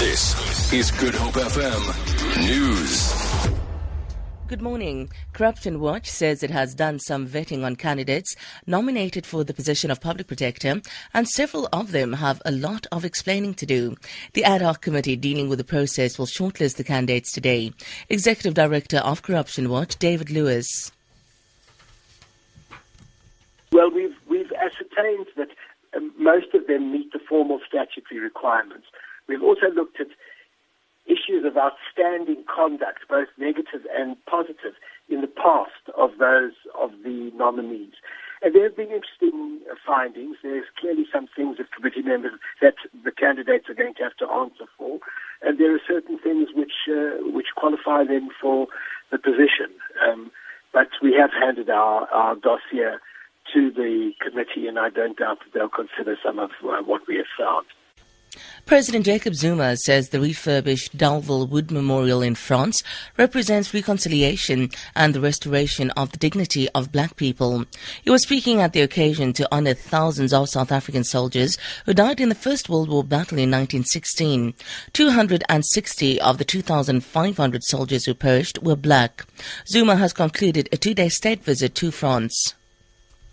This is Good Hope FM News. Good morning. Corruption Watch says it has done some vetting on candidates nominated for the position of public protector, and several of them have a lot of explaining to do. The ad hoc committee dealing with the process will shortlist the candidates today. Executive Director of Corruption Watch, David Lewis. Well, we've we've ascertained that most of them meet the formal statutory requirements. We've also looked at issues of outstanding conduct, both negative and positive, in the past of those of the nominees. And there have been interesting findings. There's clearly some things that committee members that the candidates are going to have to answer for, and there are certain things which uh, which qualify them for the position. Um, but we have handed our, our dossier to the committee, and I don't doubt that they'll consider some of uh, what we have found. President Jacob Zuma says the refurbished Delville Wood Memorial in France represents reconciliation and the restoration of the dignity of black people. He was speaking at the occasion to honor thousands of South African soldiers who died in the First World War battle in 1916. 260 of the 2,500 soldiers who perished were black. Zuma has concluded a two-day state visit to France.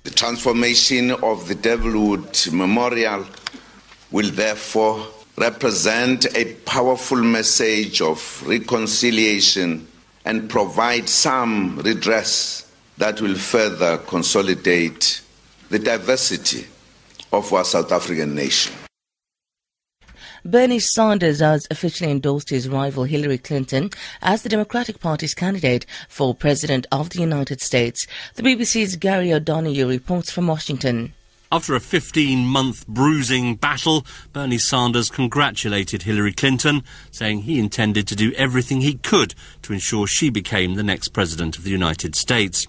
The transformation of the Dalville Memorial will therefore represent a powerful message of reconciliation and provide some redress that will further consolidate the diversity of our South African nation. Bernie Sanders has officially endorsed his rival Hillary Clinton as the Democratic Party's candidate for President of the United States. The BBC's Gary O'Donoghue reports from Washington. After a 15 month bruising battle, Bernie Sanders congratulated Hillary Clinton, saying he intended to do everything he could to ensure she became the next President of the United States.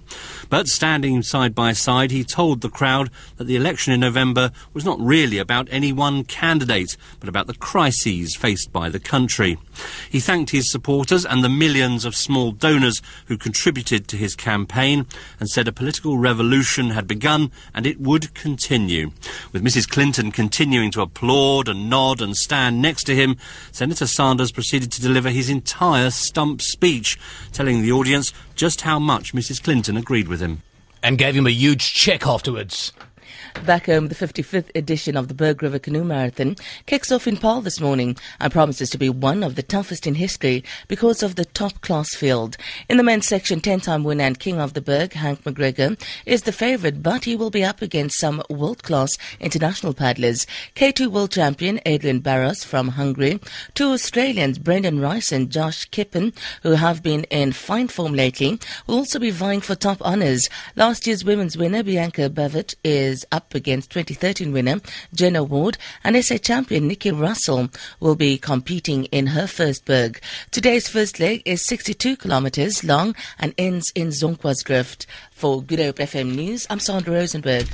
But standing side by side, he told the crowd that the election in November was not really about any one candidate, but about the crises faced by the country. He thanked his supporters and the millions of small donors who contributed to his campaign and said a political revolution had begun and it would continue continue. With Mrs. Clinton continuing to applaud and nod and stand next to him, Senator Sanders proceeded to deliver his entire stump speech, telling the audience just how much Mrs. Clinton agreed with him. And gave him a huge check afterwards. Back home, the 55th edition of the Berg River Canoe Marathon kicks off in Paarl this morning and promises to be one of the toughest in history because of the top class field. In the men's section, 10 time winner and king of the Berg, Hank McGregor, is the favourite, but he will be up against some world class international paddlers. K2 world champion Adrian Boros from Hungary, two Australians, Brendan Rice and Josh Kippen, who have been in fine form lately, will also be vying for top honours. Last year's women's winner, Bianca Beavitt, is up up against 2013 winner Jenna Ward and SA champion Nikki Russell will be competing in her first berg. Today's first leg is 62 kilometers long and ends in Zonquasdrift. For Good Hope FM News, I'm Sandra Rosenberg.